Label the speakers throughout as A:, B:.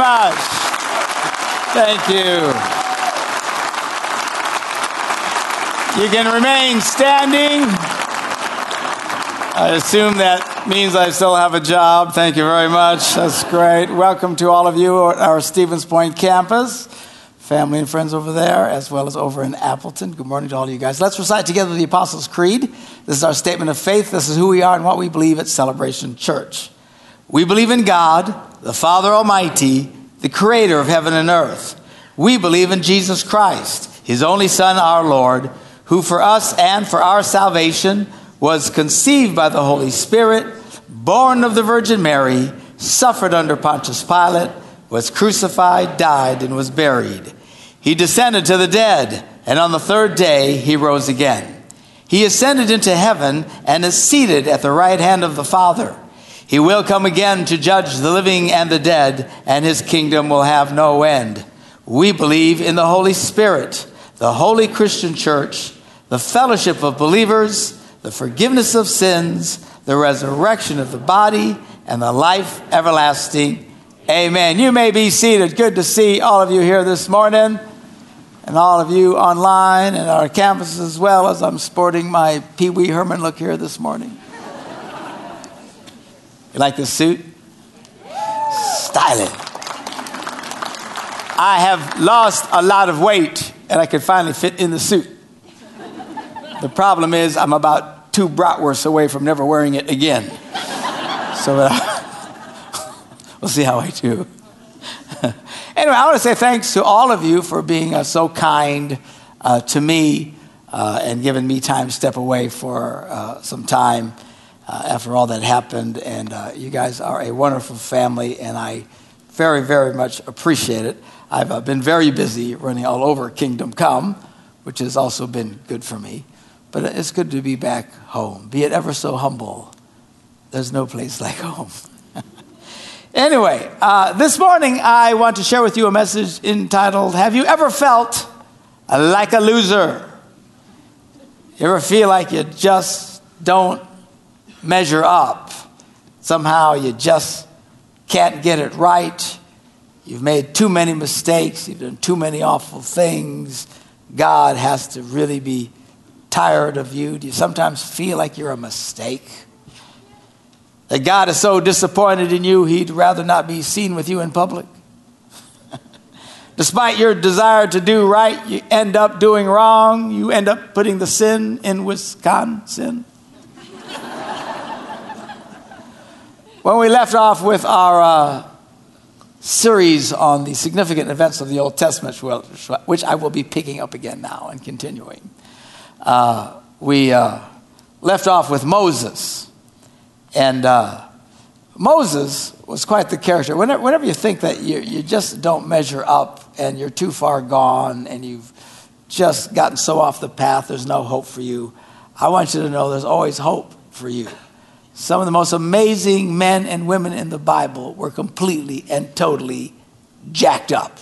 A: Thank you much. Thank you. You can remain standing. I assume that means I still have a job. Thank you very much. That's great. Welcome to all of you at our Stevens Point campus, family and friends over there, as well as over in Appleton. Good morning to all of you guys. Let's recite together the Apostles' Creed. This is our statement of faith. This is who we are and what we believe at Celebration Church. We believe in God, the Father Almighty, the creator of heaven and earth. We believe in Jesus Christ, his only Son, our Lord, who for us and for our salvation was conceived by the Holy Spirit, born of the Virgin Mary, suffered under Pontius Pilate, was crucified, died, and was buried. He descended to the dead, and on the third day he rose again. He ascended into heaven and is seated at the right hand of the Father. He will come again to judge the living and the dead, and his kingdom will have no end. We believe in the Holy Spirit, the holy Christian church, the fellowship of believers the forgiveness of sins, the resurrection of the body, and the life everlasting. Amen. You may be seated. Good to see all of you here this morning, and all of you online and our campus as well as I'm sporting my Pee Wee Herman look here this morning. You like this suit? Styling. I have lost a lot of weight, and I can finally fit in the suit. The problem is, I'm about two bratwursts away from never wearing it again. so uh, we'll see how I do. anyway, I want to say thanks to all of you for being uh, so kind uh, to me uh, and giving me time to step away for uh, some time uh, after all that happened. And you guys are a wonderful family, and I very, very much appreciate it. I've been very busy running all over Kingdom Come, which has also been good for me. But it's good to be back home, be it ever so humble. There's no place like home. anyway, uh, this morning I want to share with you a message entitled Have You Ever Felt Like a Loser? You ever feel like you just don't measure up? Somehow you just can't get it right. You've made too many mistakes. You've done too many awful things. God has to really be tired of you? Do you sometimes feel like you're a mistake? That God is so disappointed in you, He'd rather not be seen with you in public? Despite your desire to do right, you end up doing wrong. You end up putting the sin in Wisconsin. When we left off with our uh, series on the significant events of the Old Testament, which I will be picking up again now and continuing uh, we uh, left off with Moses. And uh, Moses was quite the character. Whenever, whenever you think that you, you just don't measure up and you're too far gone and you've just gotten so off the path, there's no hope for you, I want you to know there's always hope for you. Some of the most amazing men and women in the Bible were completely and totally jacked up.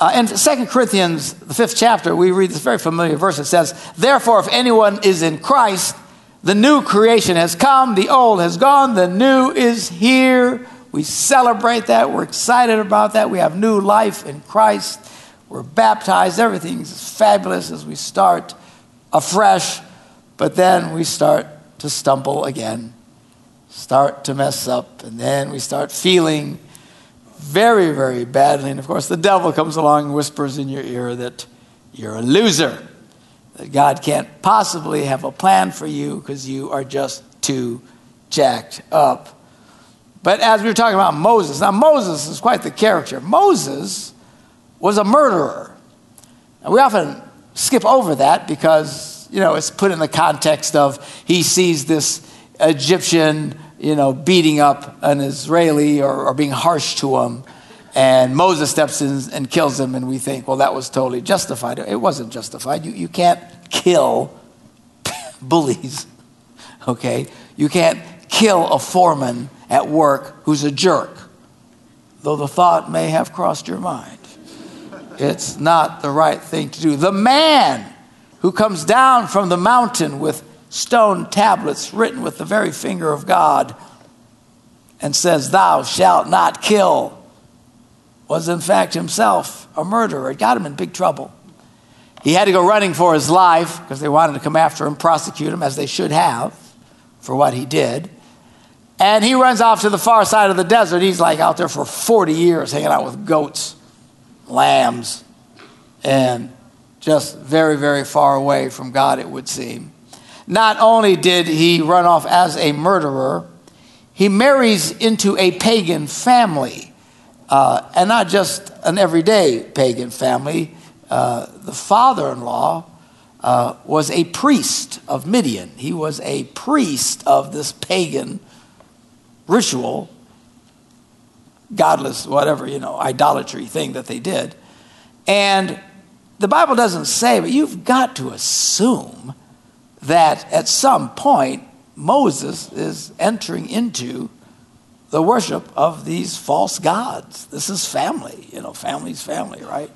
A: Uh, in 2 Corinthians, the fifth chapter, we read this very familiar verse. It says, Therefore, if anyone is in Christ, the new creation has come, the old has gone, the new is here. We celebrate that. We're excited about that. We have new life in Christ. We're baptized. Everything's fabulous as we start afresh, but then we start to stumble again, start to mess up, and then we start feeling very, very badly. And of course, the devil comes along and whispers in your ear that you're a loser, that God can't possibly have a plan for you because you are just too jacked up. But as we were talking about Moses, now Moses is quite the character. Moses was a murderer. And we often skip over that because, you know, it's put in the context of he sees this Egyptian you know, beating up an Israeli or, or being harsh to him. And Moses steps in and kills him, and we think, well, that was totally justified. It wasn't justified. You, you can't kill bullies, okay? You can't kill a foreman at work who's a jerk, though the thought may have crossed your mind. It's not the right thing to do. The man who comes down from the mountain with stone tablets written with the very finger of God and says, Thou shalt not kill. was in fact himself a murderer. It got him in big trouble. He had to go running for his life because they wanted to come after him, prosecute him, as they should have for what he did. And he runs off to the far side of the desert. He's like out there for 40 years hanging out with goats, lambs, and just very, very far away from God, it would seem. Not only did he run off as a murderer, he marries into a pagan family, uh, and not just an everyday pagan family. Uh, the father in law uh, was a priest of Midian, he was a priest of this pagan ritual, godless, whatever, you know, idolatry thing that they did. And the Bible doesn't say, but you've got to assume that at some point Moses is entering into the worship of these false gods. This is family, you know, family's family, right?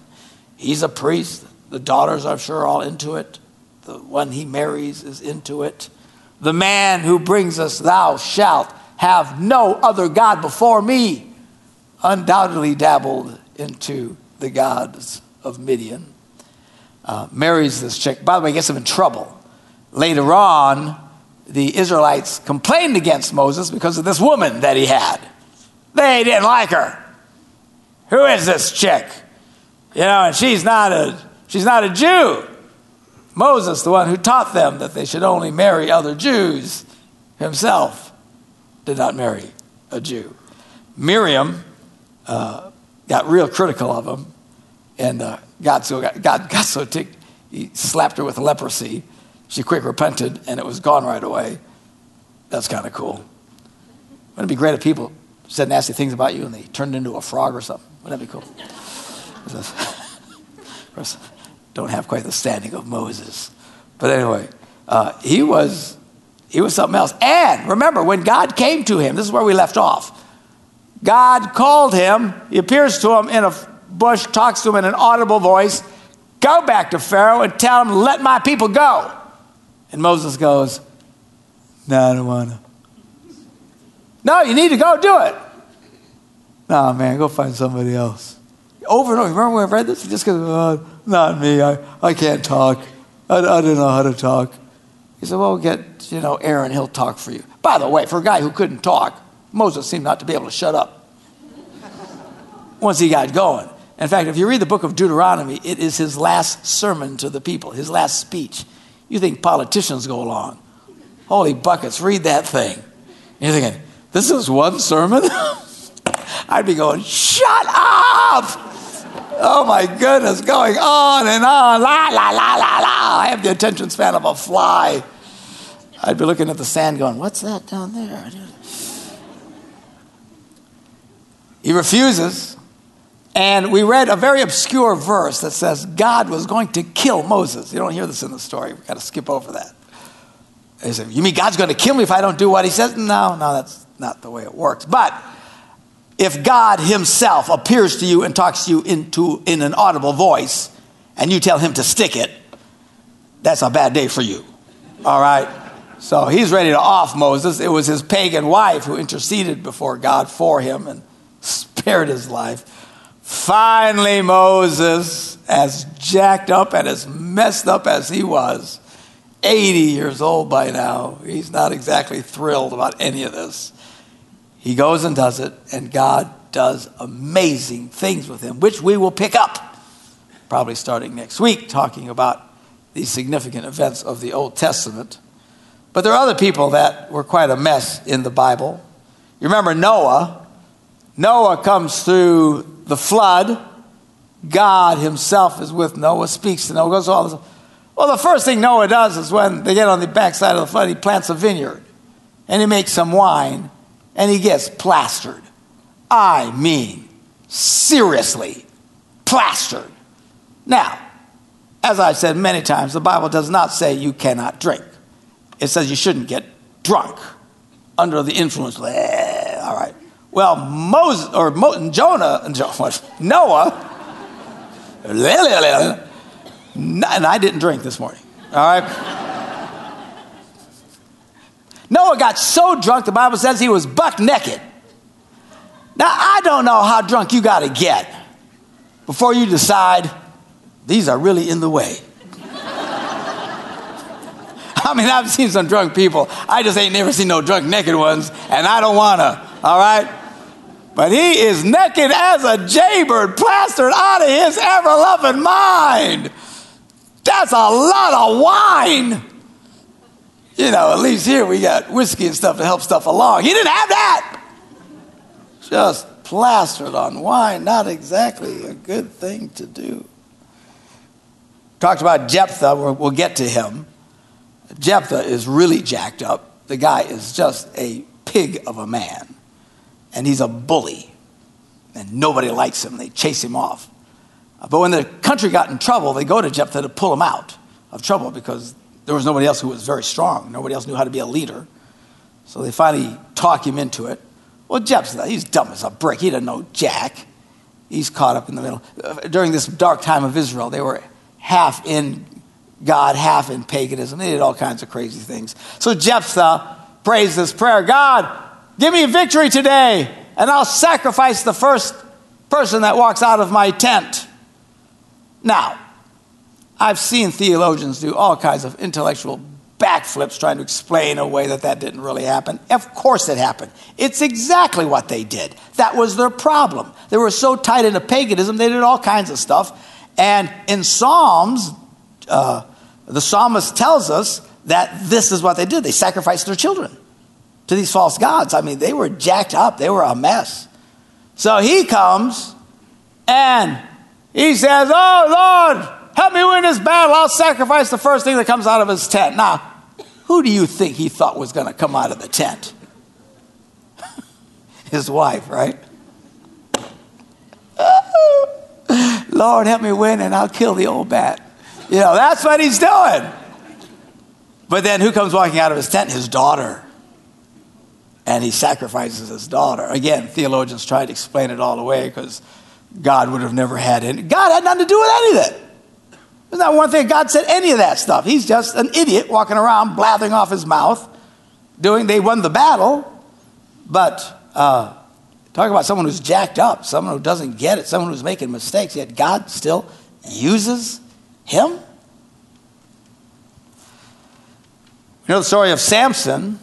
A: He's a priest. The daughters, I'm sure, are all into it. The one he marries is into it. The man who brings us, thou shalt have no other God before me, undoubtedly dabbled into the gods of Midian. Uh, marries this chick. By the way, gets him in trouble. Later on, the Israelites complained against Moses because of this woman that he had. They didn't like her. Who is this chick? You know, and she's not a she's not a Jew. Moses, the one who taught them that they should only marry other Jews, himself did not marry a Jew. Miriam uh, got real critical of him, and uh, God, so got, God got so ticked, he slapped her with leprosy. She quick repented, and it was gone right away. That's kind of cool. Wouldn't it be great if people said nasty things about you and they turned into a frog or something? Wouldn't that be cool? of course, don't have quite the standing of Moses. But anyway, uh, he was he was something else. And remember, when God came to him, this is where we left off. God called him, he appears to him in a bush, talks to him in an audible voice Go back to Pharaoh and tell him, let my people go. And Moses goes, No, I don't want to. No, you need to go do it. No, man, go find somebody else. Over and over. Remember when I read this? Just because, oh, uh, not me. I, I can't talk. I, I don't know how to talk. He said, Well, get, you know, Aaron, he'll talk for you. By the way, for a guy who couldn't talk, Moses seemed not to be able to shut up once he got going. In fact, if you read the book of Deuteronomy, it is his last sermon to the people, his last speech. You think politicians go along. Holy buckets, read that thing. You're thinking, this is one sermon? I'd be going, shut up! Oh my goodness, going on and on, la, la, la, la, la. I have the attention span of a fly. I'd be looking at the sand going, what's that down there? He refuses. And we read a very obscure verse that says God was going to kill Moses. You don't hear this in the story. We've got to skip over that. He said, You mean God's going to kill me if I don't do what he says? No, no, that's not the way it works. But if God himself appears to you and talks to you into, in an audible voice, and you tell him to stick it, that's a bad day for you. All right? So he's ready to off Moses. It was his pagan wife who interceded before God for him and spared his life. Finally, Moses, as jacked up and as messed up as he was, 80 years old by now, he's not exactly thrilled about any of this. He goes and does it, and God does amazing things with him, which we will pick up probably starting next week, talking about these significant events of the Old Testament. But there are other people that were quite a mess in the Bible. You remember Noah? Noah comes through the flood, God himself is with Noah, speaks to Noah, goes all this. Well, the first thing Noah does is when they get on the backside of the flood, he plants a vineyard and he makes some wine and he gets plastered. I mean, seriously, plastered. Now, as I've said many times, the Bible does not say you cannot drink. It says you shouldn't get drunk under the influence. all right. Well, Moses or Mo, Jonah, Noah, and I didn't drink this morning. All right. Noah got so drunk, the Bible says he was buck naked. Now, I don't know how drunk you got to get before you decide these are really in the way. I mean, I've seen some drunk people. I just ain't never seen no drunk naked ones, and I don't wanna, all right? But he is naked as a jaybird, plastered out of his ever loving mind. That's a lot of wine. You know, at least here we got whiskey and stuff to help stuff along. He didn't have that. Just plastered on wine, not exactly a good thing to do. Talked about Jephthah, we'll get to him. Jephthah is really jacked up. The guy is just a pig of a man, and he's a bully, and nobody likes him. They chase him off. Uh, but when the country got in trouble, they go to Jephthah to pull him out of trouble because there was nobody else who was very strong. Nobody else knew how to be a leader. So they finally talk him into it. Well, Jephthah, he's dumb as a brick. He doesn't know jack. He's caught up in the middle. Uh, during this dark time of Israel, they were half in God, half in paganism. They did all kinds of crazy things. So Jephthah prays this prayer God, give me victory today, and I'll sacrifice the first person that walks out of my tent. Now, I've seen theologians do all kinds of intellectual backflips trying to explain away that that didn't really happen. Of course it happened. It's exactly what they did. That was their problem. They were so tied into paganism, they did all kinds of stuff. And in Psalms, uh, the psalmist tells us that this is what they did. They sacrificed their children to these false gods. I mean, they were jacked up, they were a mess. So he comes and he says, Oh, Lord, help me win this battle. I'll sacrifice the first thing that comes out of his tent. Now, who do you think he thought was going to come out of the tent? his wife, right? Lord, help me win and I'll kill the old bat. You know, that's what he's doing. But then who comes walking out of his tent? His daughter. And he sacrifices his daughter. Again, theologians try to explain it all away because God would have never had any. God had nothing to do with any of it. There's not one thing God said any of that stuff. He's just an idiot walking around blathering off his mouth, doing, they won the battle, but uh, talk about someone who's jacked up, someone who doesn't get it, someone who's making mistakes, yet God still uses him. You know the story of Samson,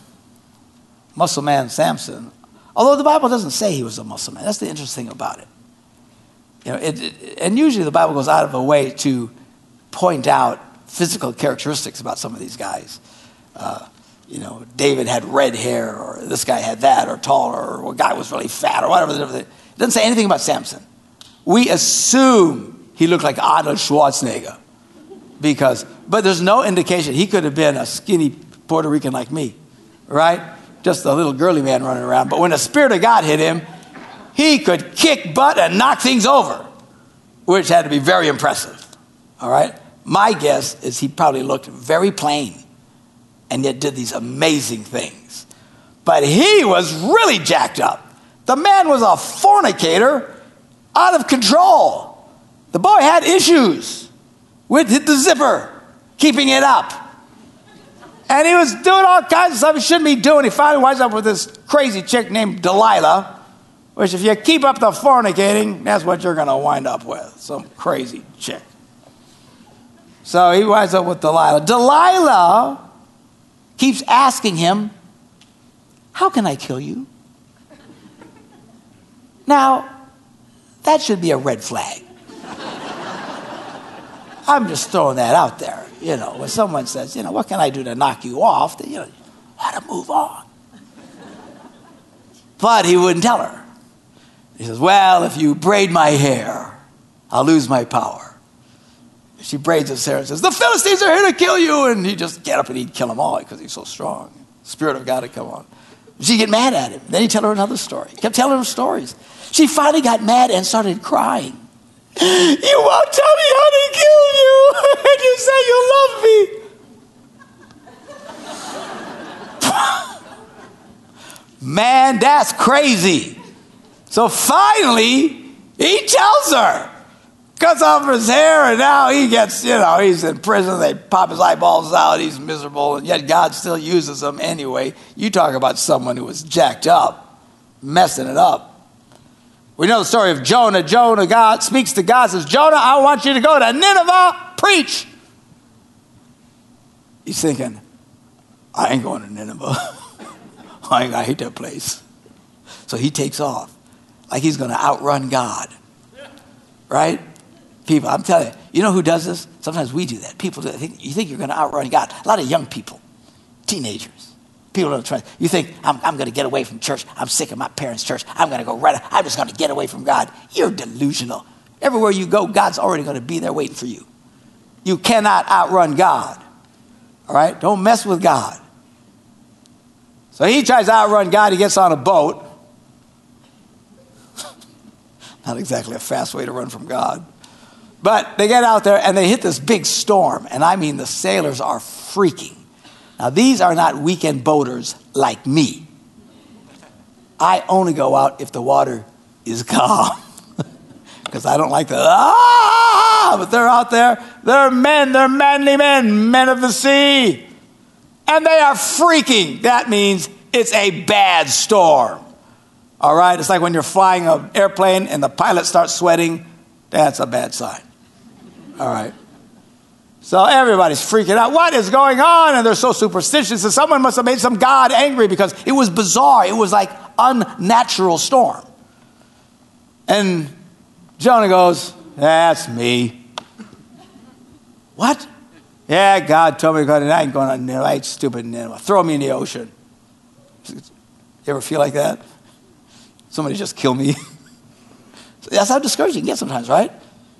A: muscle man Samson, although the Bible doesn't say he was a muscle man. That's the interesting about it. You know, it, it, and usually the Bible goes out of a way to point out physical characteristics about some of these guys. Uh, you know, David had red hair, or this guy had that, or taller, or a guy was really fat, or whatever. It doesn't say anything about Samson. We assume he looked like Arnold Schwarzenegger because, but there's no indication he could have been a skinny Puerto Rican like me, right? Just a little girly man running around. But when the Spirit of God hit him, he could kick butt and knock things over, which had to be very impressive. All right? My guess is he probably looked very plain and yet did these amazing things. But he was really jacked up. The man was a fornicator out of control. The boy had issues with the zipper, keeping it up. And he was doing all kinds of stuff he shouldn't be doing. He finally winds up with this crazy chick named Delilah which, if you keep up the fornicating, that's what you're going to wind up with some crazy chick. So he winds up with Delilah. Delilah keeps asking him, How can I kill you? Now, that should be a red flag. I'm just throwing that out there. You know, when someone says, You know, what can I do to knock you off? Then, you know, how to move on. But he wouldn't tell her. He says, Well, if you braid my hair, I'll lose my power. She braids his hair and says, The Philistines are here to kill you. And he just get up and he'd kill them all because he's so strong. Spirit of God had come on. She'd get mad at him. Then he'd tell her another story. He kept telling her stories. She finally got mad and started crying. You won't tell me how to kill you, and you say you love me. Man, that's crazy. So finally, he tells her, cuts off his hair, and now he gets, you know, he's in prison. They pop his eyeballs out. He's miserable, and yet God still uses him anyway. You talk about someone who was jacked up, messing it up. We know the story of Jonah. Jonah, God speaks to God, says, Jonah, I want you to go to Nineveh, preach. He's thinking, I ain't going to Nineveh. I, I hate that place. So he takes off like he's going to outrun God. Right? People, I'm telling you, you know who does this? Sometimes we do that. People do that. You think you're going to outrun God. A lot of young people, teenagers. People don't try. You think, I'm, I'm going to get away from church. I'm sick of my parents' church. I'm going to go right. I'm just going to get away from God. You're delusional. Everywhere you go, God's already going to be there waiting for you. You cannot outrun God. All right? Don't mess with God. So he tries to outrun God. He gets on a boat. Not exactly a fast way to run from God. But they get out there and they hit this big storm. And I mean, the sailors are freaking. Now, these are not weekend boaters like me. I only go out if the water is calm. Because I don't like the, ah, but they're out there. They're men, they're manly men, men of the sea. And they are freaking. That means it's a bad storm. All right? It's like when you're flying an airplane and the pilot starts sweating. That's a bad sign. All right. So everybody's freaking out. What is going on? And they're so superstitious. And someone must have made some God angry because it was bizarre. It was like unnatural storm. And Jonah goes, That's me. What? Yeah, God told me to go to I ain't going to ain't stupid Nineveh. Throw me in the ocean. You ever feel like that? Somebody just kill me. That's how discouraged you can get sometimes, right?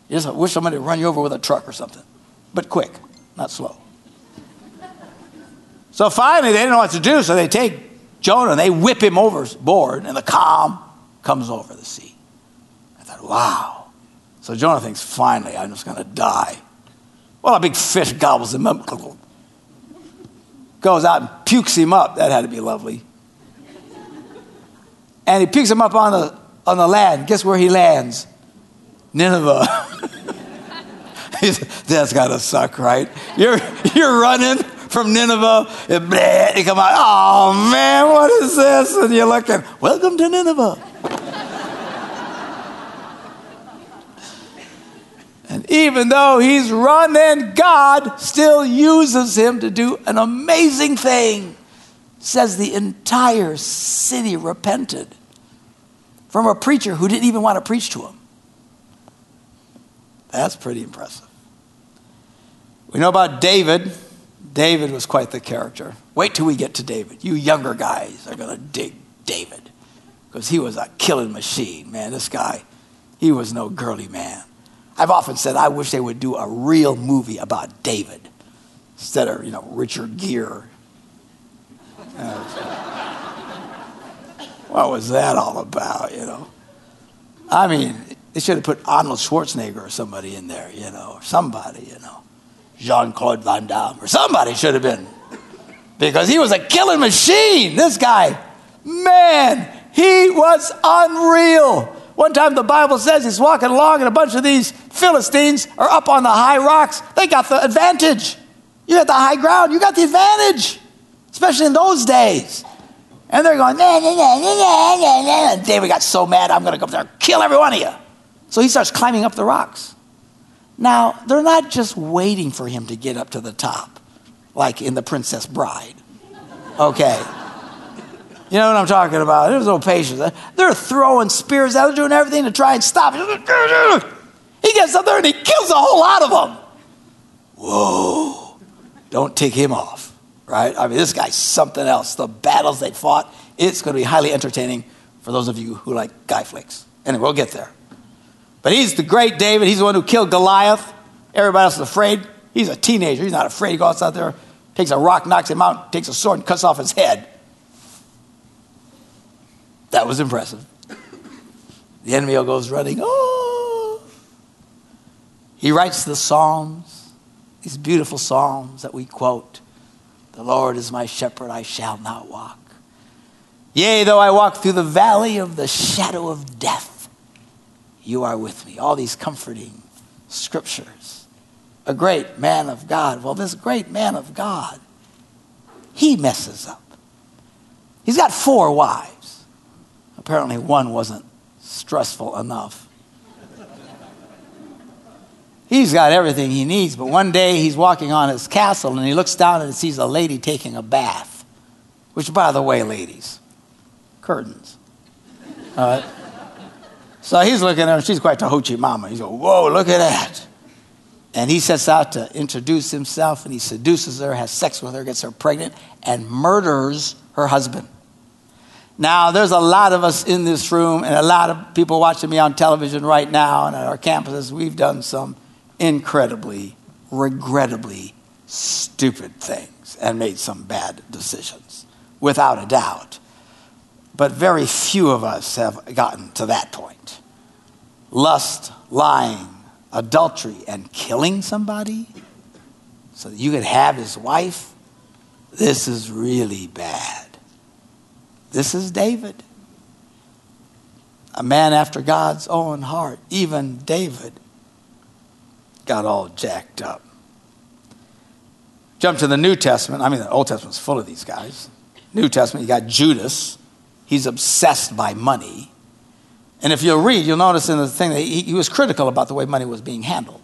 A: You just wish somebody would run you over with a truck or something, but quick, not slow. So finally, they didn't know what to do, so they take Jonah and they whip him overboard, and the calm comes over the sea. I thought, wow. So Jonah thinks, finally, I'm just going to die. Well, a big fish gobbles him up, goes out and pukes him up. That had to be lovely. And he pukes him up on the, on the land. Guess where he lands? Nineveh. That's got to suck, right? You're, you're running from Nineveh, and blah, you come out, oh man, what is this? And you're looking, welcome to Nineveh. and even though he's running, God still uses him to do an amazing thing. Says the entire city repented from a preacher who didn't even want to preach to him. That's pretty impressive. We know about David. David was quite the character. Wait till we get to David. You younger guys are going to dig David because he was a killing machine, man. This guy, he was no girly man. I've often said I wish they would do a real movie about David instead of, you know, Richard Gere. Uh, what was that all about, you know? I mean, they should have put Arnold Schwarzenegger or somebody in there, you know, or somebody, you know. Jean Claude Van Damme or somebody should have been. Because he was a killing machine. This guy, man, he was unreal. One time the Bible says he's walking along and a bunch of these Philistines are up on the high rocks. They got the advantage. You got the high ground, you got the advantage, especially in those days. And they're going, nah, nah, nah, nah, nah, nah. David got so mad, I'm going to go up there and kill every one of you. So he starts climbing up the rocks. Now, they're not just waiting for him to get up to the top, like in The Princess Bride. Okay. You know what I'm talking about? There's no patience. They're throwing spears out, they're doing everything to try and stop him. He gets up there and he kills a whole lot of them. Whoa. Don't tick him off, right? I mean, this guy's something else. The battles they fought, it's going to be highly entertaining for those of you who like guy flicks. Anyway, we'll get there. But he's the great David. He's the one who killed Goliath. Everybody else is afraid. He's a teenager. He's not afraid. He goes out there, takes a rock, knocks him out, takes a sword, and cuts off his head. That was impressive. The enemy goes running. Oh! He writes the Psalms, these beautiful Psalms that we quote. The Lord is my shepherd, I shall not walk. Yea, though I walk through the valley of the shadow of death, you are with me. All these comforting scriptures. A great man of God. Well, this great man of God, he messes up. He's got four wives. Apparently, one wasn't stressful enough. He's got everything he needs, but one day he's walking on his castle and he looks down and sees a lady taking a bath. Which, by the way, ladies, curtains. So he's looking at her, she's quite a hoochie mama. He's going, Whoa, look at that. And he sets out to introduce himself, and he seduces her, has sex with her, gets her pregnant, and murders her husband. Now, there's a lot of us in this room, and a lot of people watching me on television right now and at our campuses. We've done some incredibly, regrettably stupid things and made some bad decisions, without a doubt. But very few of us have gotten to that point. Lust, lying, adultery, and killing somebody so that you could have his wife, this is really bad. This is David, a man after God's own heart. Even David got all jacked up. Jump to the New Testament. I mean, the Old Testament's full of these guys. New Testament, you got Judas. He's obsessed by money. And if you'll read, you'll notice in the thing that he, he was critical about the way money was being handled.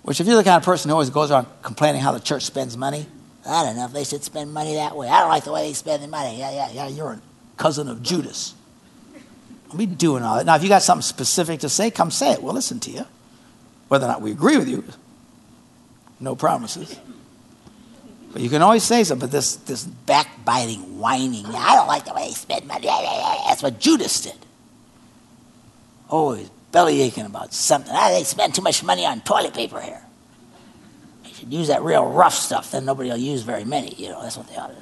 A: Which, if you're the kind of person who always goes around complaining how the church spends money, I don't know if they should spend money that way. I don't like the way they spend the money. Yeah, yeah, yeah, you're a cousin of Judas. Be doing all that. Now, if you got something specific to say, come say it. We'll listen to you. Whether or not we agree with you, no promises. But you can always say something, but this, this backbiting, whining, I don't like the way they spend money. That's what Judas did. Always belly aching about something. Ah, they spend too much money on toilet paper here. They should use that real rough stuff, then nobody will use very many. You know, that's what they ought to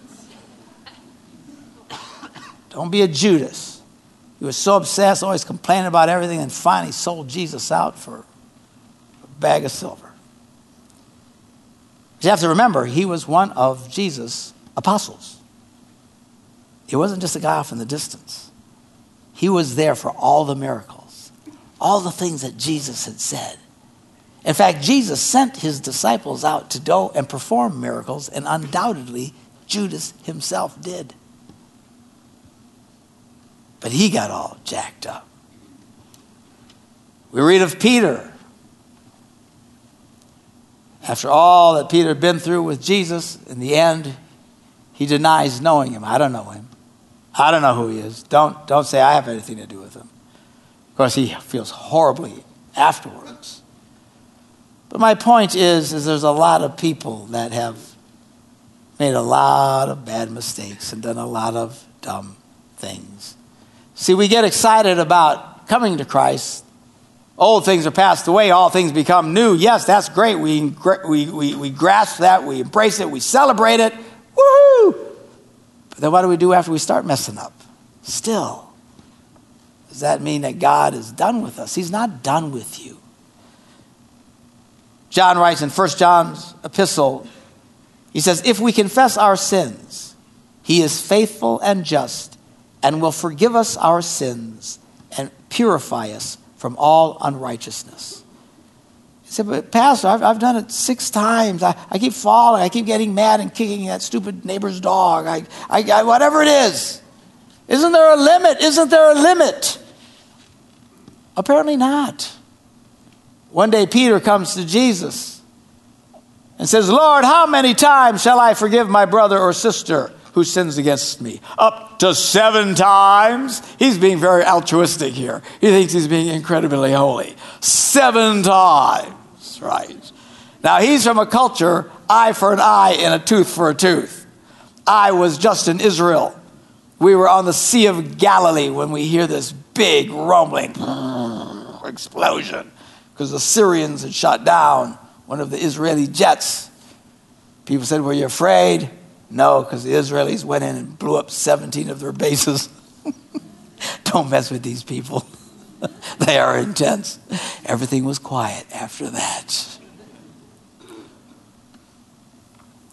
A: do. Don't be a Judas. He was so obsessed, always complaining about everything, and finally sold Jesus out for a bag of silver. You have to remember, he was one of Jesus' apostles. He wasn't just a guy off in the distance. He was there for all the miracles, all the things that Jesus had said. In fact, Jesus sent his disciples out to go and perform miracles, and undoubtedly, Judas himself did. But he got all jacked up. We read of Peter after all that Peter had been through with Jesus, in the end, he denies knowing him. I don't know him. I don't know who he is. Don't, don't say I have anything to do with him. Of course, he feels horribly afterwards. But my point is, is there's a lot of people that have made a lot of bad mistakes and done a lot of dumb things. See, we get excited about coming to Christ Old things are passed away, all things become new. Yes, that's great. We, we, we, we grasp that, we embrace it, we celebrate it. Woohoo! But then what do we do after we start messing up? Still. Does that mean that God is done with us? He's not done with you. John writes in 1 John's epistle, he says, If we confess our sins, he is faithful and just and will forgive us our sins and purify us from all unrighteousness. He said, But Pastor, I've, I've done it six times. I, I keep falling. I keep getting mad and kicking that stupid neighbor's dog. I, I, I, whatever it is. Isn't there a limit? Isn't there a limit? Apparently not. One day Peter comes to Jesus and says, Lord, how many times shall I forgive my brother or sister who sins against me. Up to seven times. He's being very altruistic here. He thinks he's being incredibly holy. Seven times, right? Now, he's from a culture eye for an eye and a tooth for a tooth. I was just in Israel. We were on the Sea of Galilee when we hear this big rumbling explosion because the Syrians had shot down one of the Israeli jets. People said, Were you afraid? No, because the Israelis went in and blew up 17 of their bases. Don't mess with these people. they are intense. Everything was quiet after that.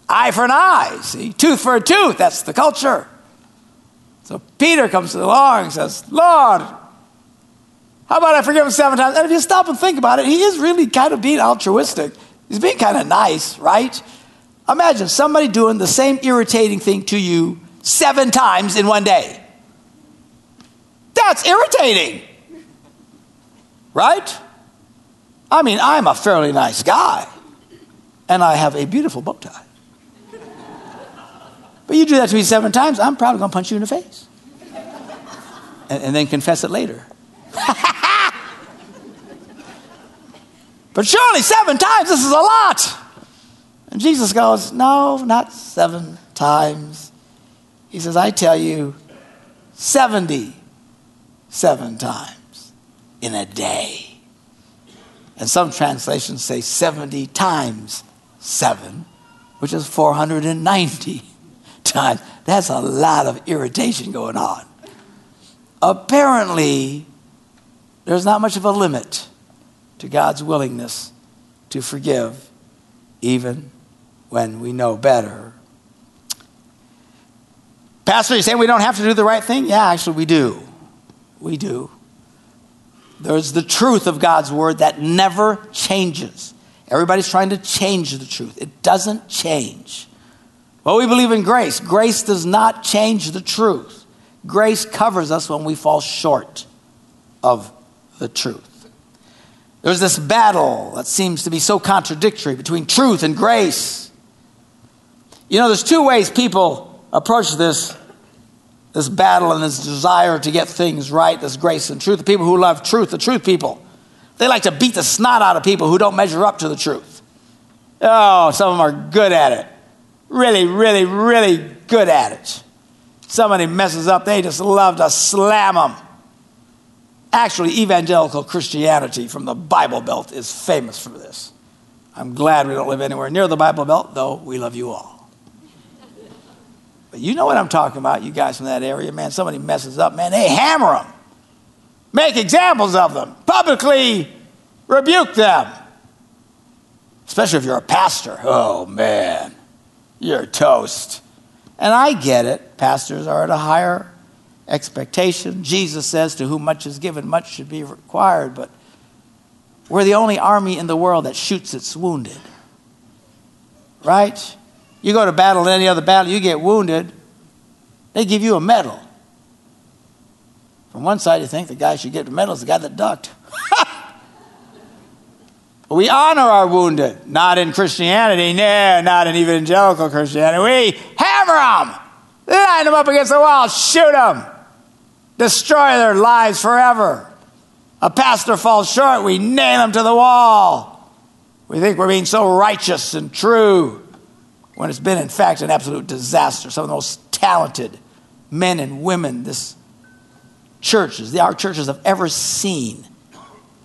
A: Eye for an eye, see? Tooth for a tooth. That's the culture. So Peter comes Lord and says, Lord, how about I forgive him seven times? And if you stop and think about it, he is really kind of being altruistic. He's being kind of nice, right? Imagine somebody doing the same irritating thing to you seven times in one day. That's irritating. Right? I mean, I'm a fairly nice guy, and I have a beautiful bow tie. But you do that to me seven times, I'm probably going to punch you in the face. And, and then confess it later. but surely seven times, this is a lot. And Jesus goes, No, not seven times. He says, I tell you, 77 times in a day. And some translations say 70 times 7, which is 490 times. That's a lot of irritation going on. Apparently, there's not much of a limit to God's willingness to forgive, even when we know better. Pastor, you saying we don't have to do the right thing? Yeah, actually, we do. We do. There's the truth of God's word that never changes. Everybody's trying to change the truth, it doesn't change. Well, we believe in grace. Grace does not change the truth. Grace covers us when we fall short of the truth. There's this battle that seems to be so contradictory between truth and grace. You know, there's two ways people approach this, this battle and this desire to get things right, this grace and truth. The people who love truth, the truth people, they like to beat the snot out of people who don't measure up to the truth. Oh, some of them are good at it. Really, really, really good at it. Somebody messes up, they just love to slam them. Actually, evangelical Christianity from the Bible Belt is famous for this. I'm glad we don't live anywhere near the Bible Belt, though we love you all. But you know what I'm talking about, you guys from that area, man. Somebody messes up, man, they hammer them make examples of them, publicly rebuke them. Especially if you're a pastor. Oh, man, you're toast. And I get it. Pastors are at a higher expectation. Jesus says, To whom much is given, much should be required. But we're the only army in the world that shoots its wounded. Right? You go to battle, in any other battle, you get wounded, they give you a medal. From one side, you think the guy should get the medal is the guy that ducked. we honor our wounded, not in Christianity, no, not in evangelical Christianity. We hammer them, line them up against the wall, shoot them, destroy their lives forever. A pastor falls short, we nail him to the wall. We think we're being so righteous and true when it's been, in fact, an absolute disaster. Some of the most talented men and women this churches, the, our churches have ever seen,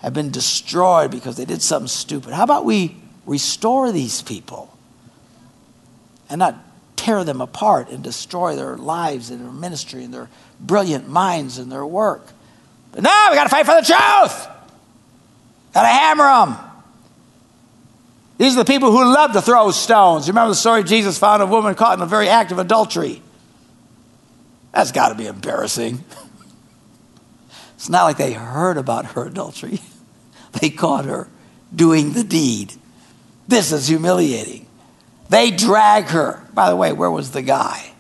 A: have been destroyed because they did something stupid. How about we restore these people and not tear them apart and destroy their lives and their ministry and their brilliant minds and their work? But no, we got to fight for the truth. Got to hammer them. These are the people who love to throw stones. You remember the story Jesus found a woman caught in a very act of adultery. That's got to be embarrassing. It's not like they heard about her adultery, they caught her doing the deed. This is humiliating. They drag her. By the way, where was the guy?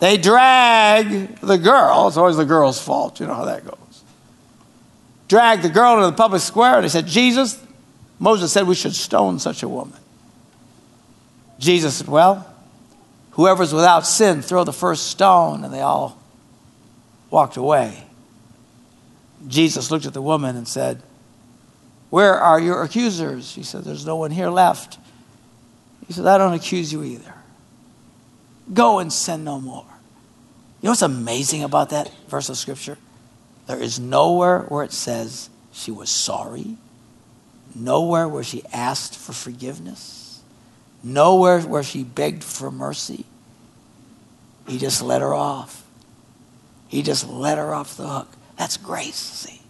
A: They drag the girl. It's always the girl's fault. You know how that goes. Drag the girl into the public square and they said, Jesus, Moses said we should stone such a woman. Jesus said, Well, whoever's without sin, throw the first stone. And they all walked away. Jesus looked at the woman and said, Where are your accusers? She said, There's no one here left. He said, I don't accuse you either. Go and sin no more. You know what's amazing about that verse of scripture? There is nowhere where it says she was sorry, nowhere where she asked for forgiveness, nowhere where she begged for mercy. He just let her off. He just let her off the hook. That's grace, see?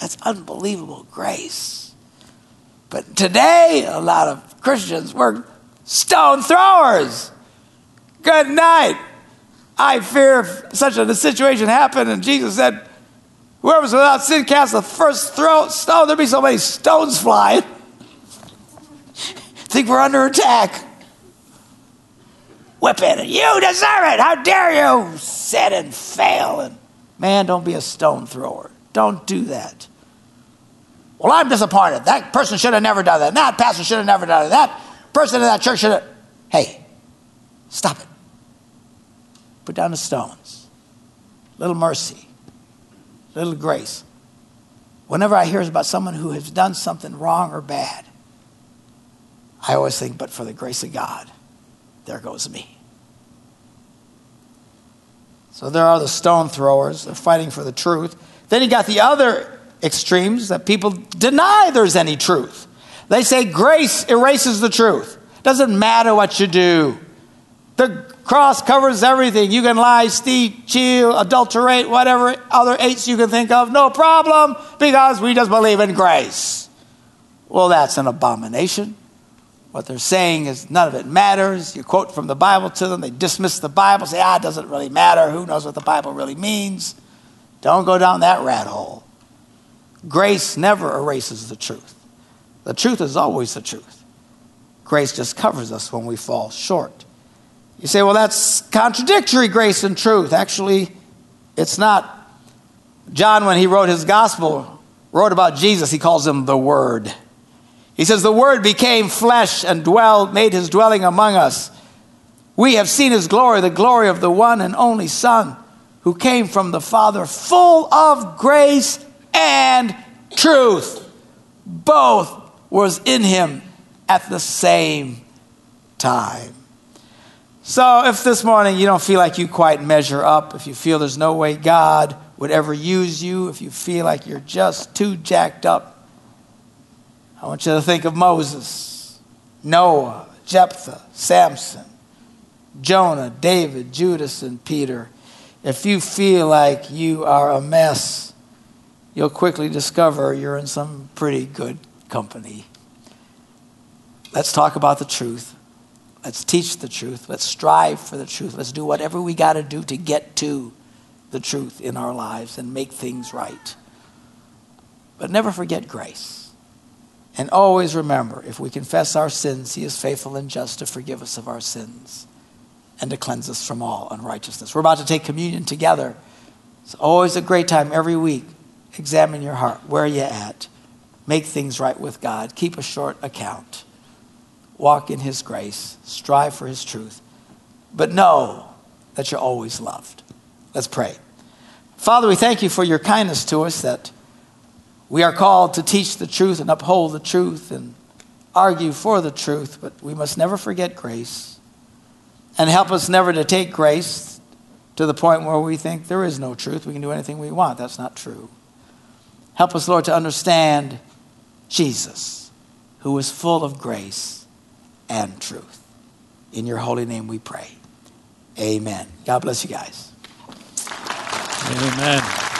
A: That's unbelievable grace. But today, a lot of Christians were stone throwers. Good night. I fear if such a situation happened and Jesus said, Whoever's without sin cast the first throw, stone, there'd be so many stones flying. Think we're under attack. whipping, and you deserve it. How dare you sit and fail? And man, don't be a stone thrower. Don't do that. Well, I'm disappointed. That person should have never done that. That pastor should have never done it. That person in that church should have. Hey, stop it. Put down the stones. Little mercy, little grace. Whenever I hear about someone who has done something wrong or bad, I always think, but for the grace of God, there goes me. So there are the stone throwers, they're fighting for the truth. Then you got the other extremes that people deny there's any truth. They say grace erases the truth. Doesn't matter what you do. The cross covers everything. You can lie, steal, cheat, adulterate, whatever other eights you can think of, no problem, because we just believe in grace. Well, that's an abomination. What they're saying is none of it matters. You quote from the Bible to them, they dismiss the Bible, say, ah, it doesn't really matter. Who knows what the Bible really means? Don't go down that rat hole. Grace never erases the truth. The truth is always the truth. Grace just covers us when we fall short. You say, well, that's contradictory, grace and truth. Actually, it's not. John, when he wrote his gospel, wrote about Jesus, he calls him the Word. He says, The Word became flesh and dwelled, made his dwelling among us. We have seen his glory, the glory of the one and only Son who came from the Father, full of grace and truth. Both was in him at the same time. So, if this morning you don't feel like you quite measure up, if you feel there's no way God would ever use you, if you feel like you're just too jacked up, I want you to think of Moses, Noah, Jephthah, Samson, Jonah, David, Judas, and Peter. If you feel like you are a mess, you'll quickly discover you're in some pretty good company. Let's talk about the truth. Let's teach the truth. Let's strive for the truth. Let's do whatever we got to do to get to the truth in our lives and make things right. But never forget grace. And always remember if we confess our sins, He is faithful and just to forgive us of our sins and to cleanse us from all unrighteousness. We're about to take communion together. It's always a great time every week. Examine your heart. Where are you at? Make things right with God. Keep a short account. Walk in His grace. Strive for His truth. But know that you're always loved. Let's pray. Father, we thank you for your kindness to us that we are called to teach the truth and uphold the truth and argue for the truth, but we must never forget grace. And help us never to take grace to the point where we think there is no truth. We can do anything we want. That's not true. Help us, Lord, to understand Jesus, who is full of grace and truth. In your holy name we pray. Amen. God bless you guys.
B: Amen.